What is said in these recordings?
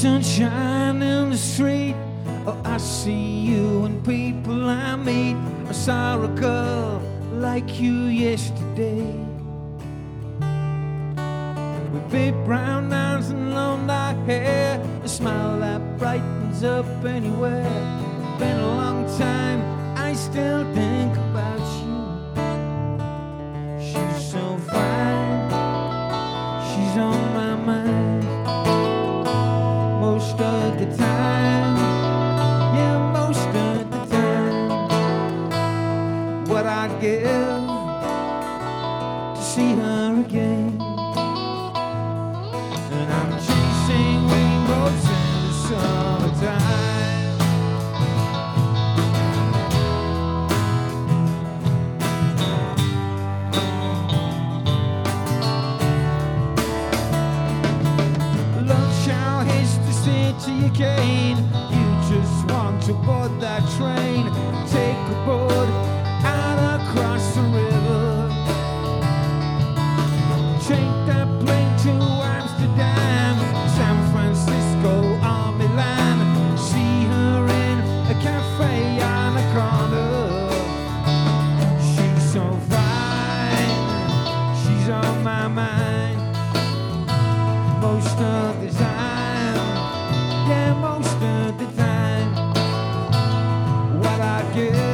sunshine in the street. Oh, I see you and people I meet. I saw a girl like you yesterday. With big brown eyes and long dark hair, a smile that brightens up anywhere. Been a long time, I still think about you. You just want to board that train. Take a board out What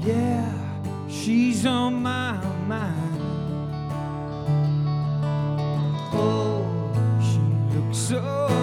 Yeah, she's on my mind. Oh, she looks so